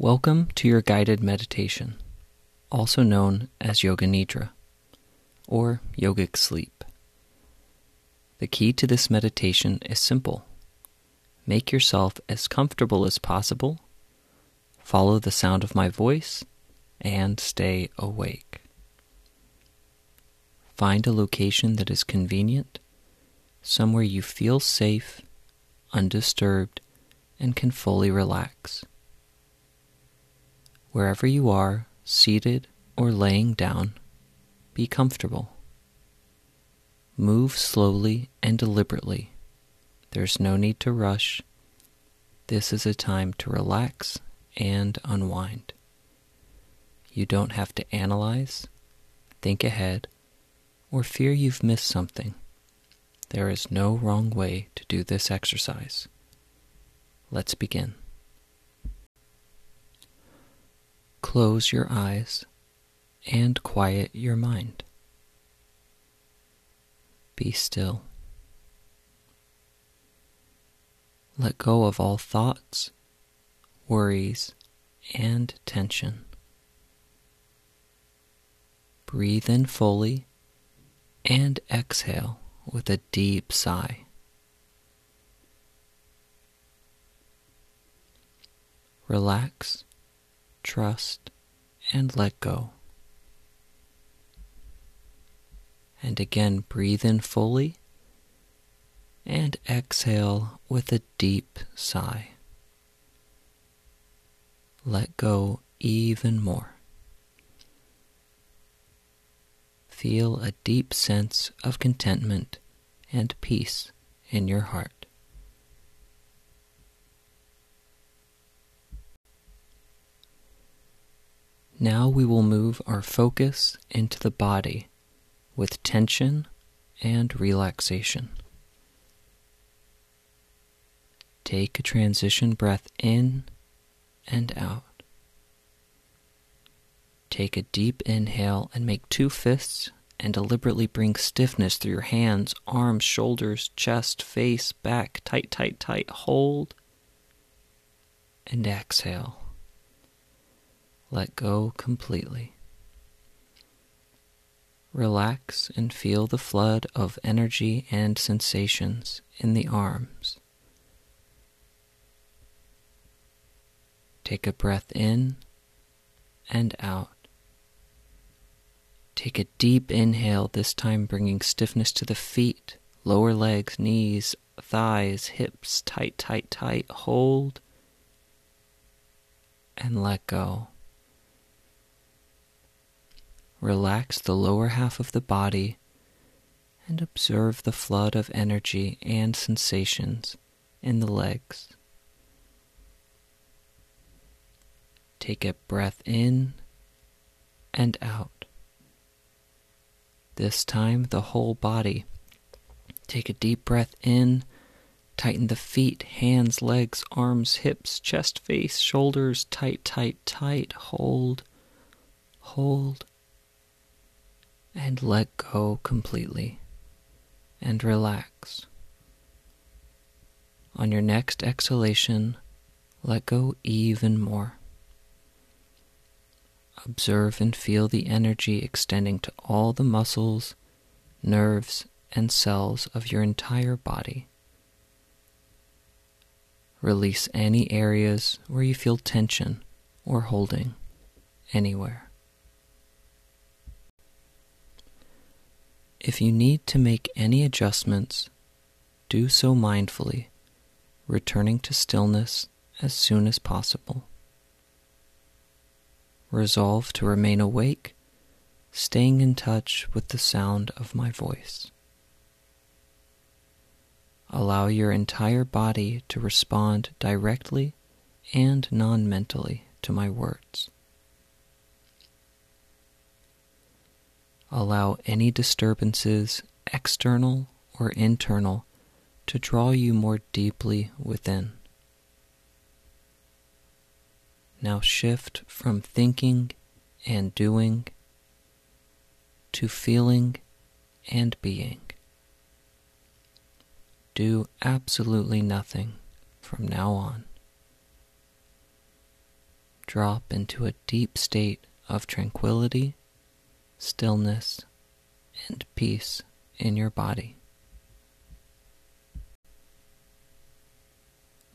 Welcome to your guided meditation, also known as Yoga Nidra or yogic sleep. The key to this meditation is simple. Make yourself as comfortable as possible, follow the sound of my voice, and stay awake. Find a location that is convenient, somewhere you feel safe, undisturbed, and can fully relax. Wherever you are, seated or laying down, be comfortable. Move slowly and deliberately. There's no need to rush. This is a time to relax and unwind. You don't have to analyze, think ahead, or fear you've missed something. There is no wrong way to do this exercise. Let's begin. Close your eyes and quiet your mind. Be still. Let go of all thoughts, worries, and tension. Breathe in fully and exhale with a deep sigh. Relax, trust, and let go. And again, breathe in fully and exhale with a deep sigh. Let go even more. Feel a deep sense of contentment and peace in your heart. Now we will move our focus into the body with tension and relaxation. Take a transition breath in and out. Take a deep inhale and make two fists and deliberately bring stiffness through your hands, arms, shoulders, chest, face, back. Tight, tight, tight. Hold and exhale. Let go completely. Relax and feel the flood of energy and sensations in the arms. Take a breath in and out. Take a deep inhale, this time bringing stiffness to the feet, lower legs, knees, thighs, hips, tight, tight, tight. Hold and let go. Relax the lower half of the body and observe the flood of energy and sensations in the legs. Take a breath in and out. This time, the whole body. Take a deep breath in. Tighten the feet, hands, legs, arms, hips, chest, face, shoulders. Tight, tight, tight. Hold, hold, and let go completely and relax. On your next exhalation, let go even more. Observe and feel the energy extending to all the muscles, nerves, and cells of your entire body. Release any areas where you feel tension or holding anywhere. If you need to make any adjustments, do so mindfully, returning to stillness as soon as possible. Resolve to remain awake, staying in touch with the sound of my voice. Allow your entire body to respond directly and non mentally to my words. Allow any disturbances, external or internal, to draw you more deeply within. Now shift from thinking and doing to feeling and being. Do absolutely nothing from now on. drop into a deep state of tranquility, stillness, and peace in your body.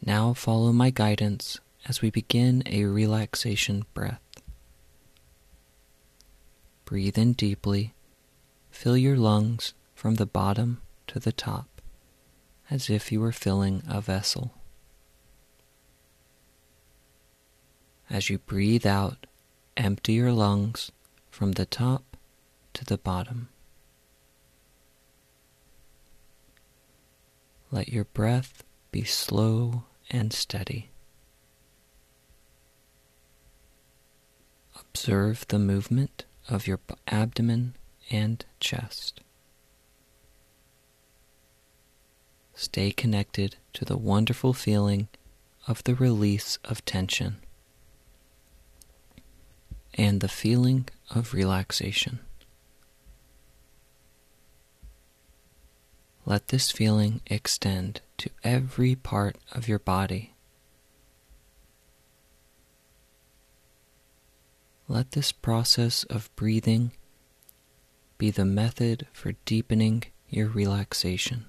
Now follow my guidance as we begin a relaxation breath. Breathe in deeply, fill your lungs from the bottom to the top as if you were filling a vessel. As you breathe out, empty your lungs from the top to the bottom. Let your breath be slow and steady. Observe the movement of your abdomen and chest. Stay connected to the wonderful feeling of the release of tension and the feeling of relaxation. Let this feeling extend to every part of your body. Let this process of breathing be the method for deepening your relaxation.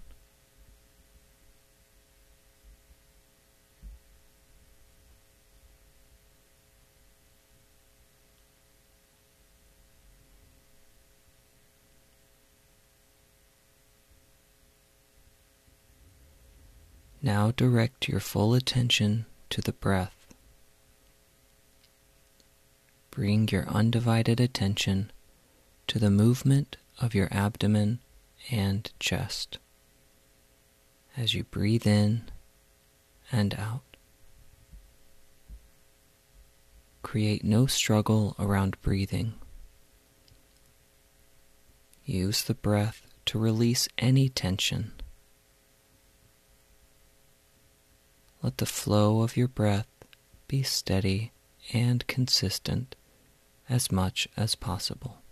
Now direct your full attention to the breath. Bring your undivided attention to the movement of your abdomen and chest as you breathe in and out. Create no struggle around breathing. Use the breath to release any tension. Let the flow of your breath be steady and consistent as much as possible.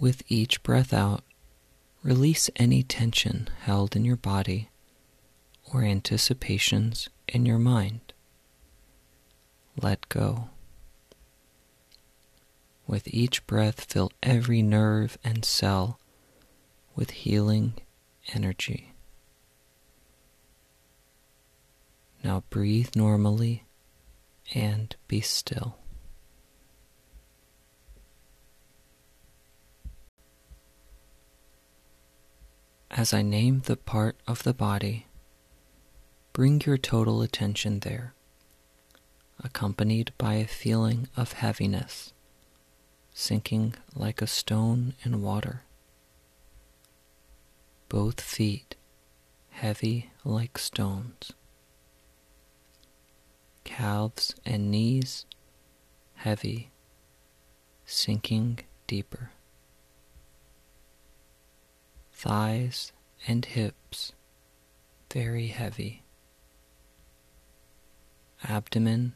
With each breath out, Release any tension held in your body or anticipations in your mind. Let go. With each breath, fill every nerve and cell with healing energy. Now breathe normally and be still. As I name the part of the body, bring your total attention there, accompanied by a feeling of heaviness, sinking like a stone in water. Both feet heavy like stones. Calves and knees heavy, sinking deeper thighs and hips very heavy, abdomen,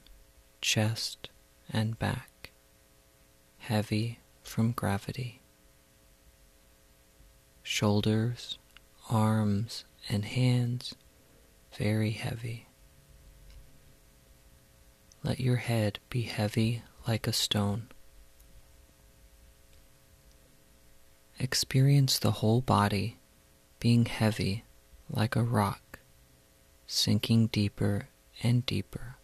chest, and back heavy from gravity, shoulders, arms, and hands very heavy. Let your head be heavy like a stone. Experience the whole body being heavy like a rock, sinking deeper and deeper.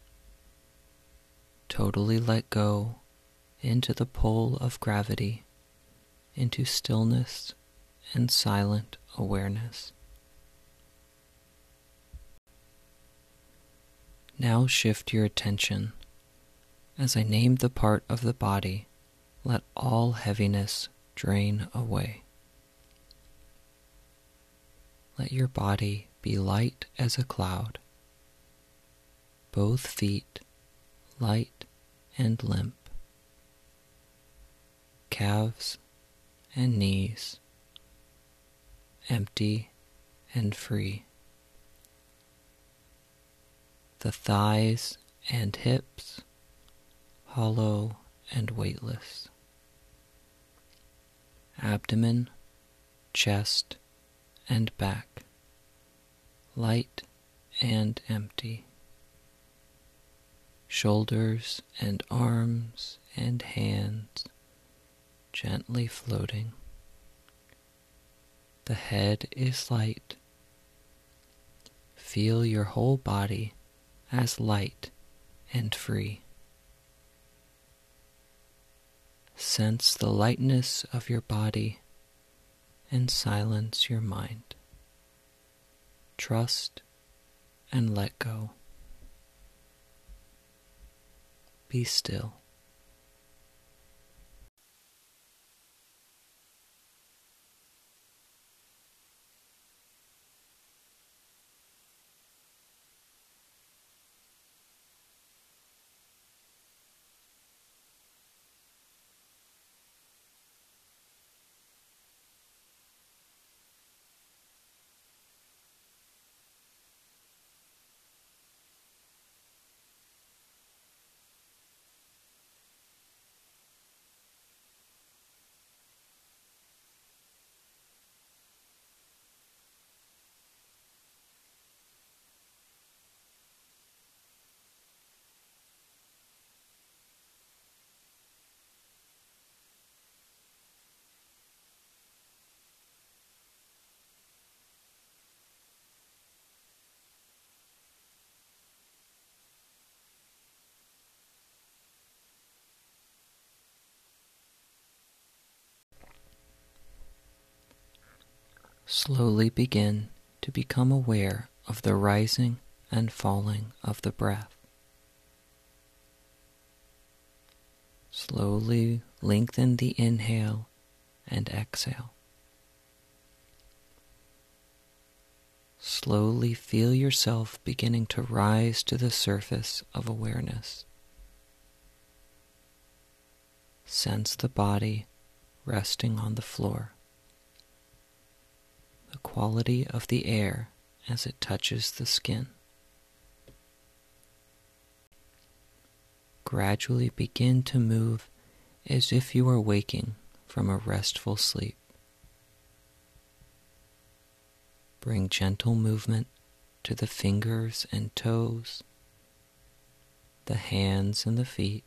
Totally let go into the pull of gravity, into stillness and silent awareness. Now shift your attention. As I name the part of the body, let all heaviness drain away. Let your body be light as a cloud, both feet light and limp, calves and knees empty and free. the thighs and hips hollow and weightless. Abdomen, chest, and back light and empty. Shoulders and arms and hands gently floating. The head is light. Feel your whole body as light and free. Sense the lightness of your body and silence your mind. Trust and let go. Be still. Slowly begin to become aware of the rising and falling of the breath. Slowly lengthen the inhale and exhale. Slowly feel yourself beginning to rise to the surface of awareness. Sense the body resting on the floor the quality of the air as it touches the skin. Gradually begin to move as if you are waking from a restful sleep. Bring gentle movement to the fingers and toes, the hands and the feet,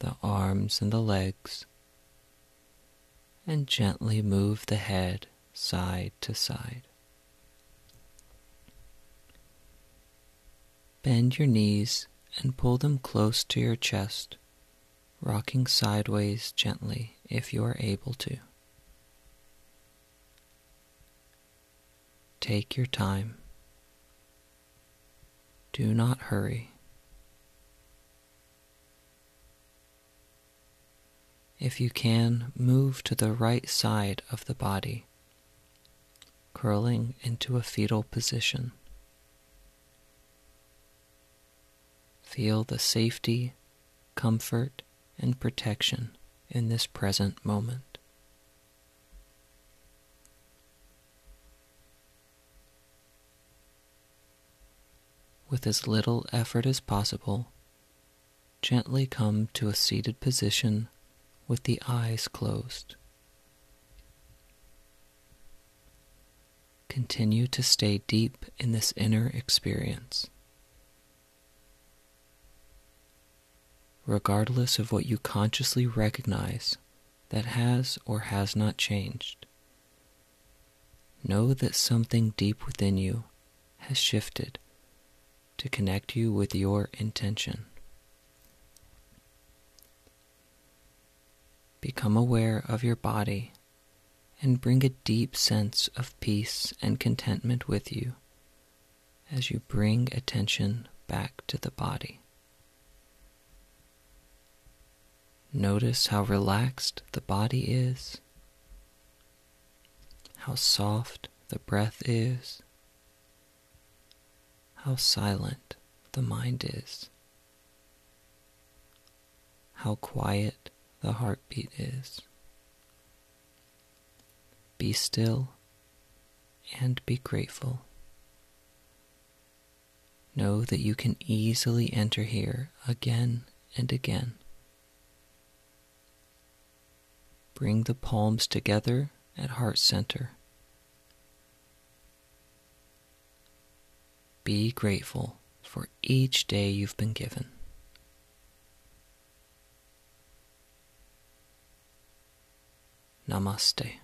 the arms and the legs, and gently move the head side to side. Bend your knees and pull them close to your chest, rocking sideways gently if you are able to. Take your time. Do not hurry. If you can, move to the right side of the body curling into a fetal position. Feel the safety, comfort, and protection in this present moment. With as little effort as possible, gently come to a seated position with the eyes closed. Continue to stay deep in this inner experience. Regardless of what you consciously recognize that has or has not changed, know that something deep within you has shifted to connect you with your intention. Become aware of your body and bring a deep sense of peace and contentment with you as you bring attention back to the body. Notice how relaxed the body is, how soft the breath is, how silent the mind is, how quiet the heartbeat is. Be still and be grateful. Know that you can easily enter here again and again. Bring the palms together at heart center. Be grateful for each day you've been given. Namaste.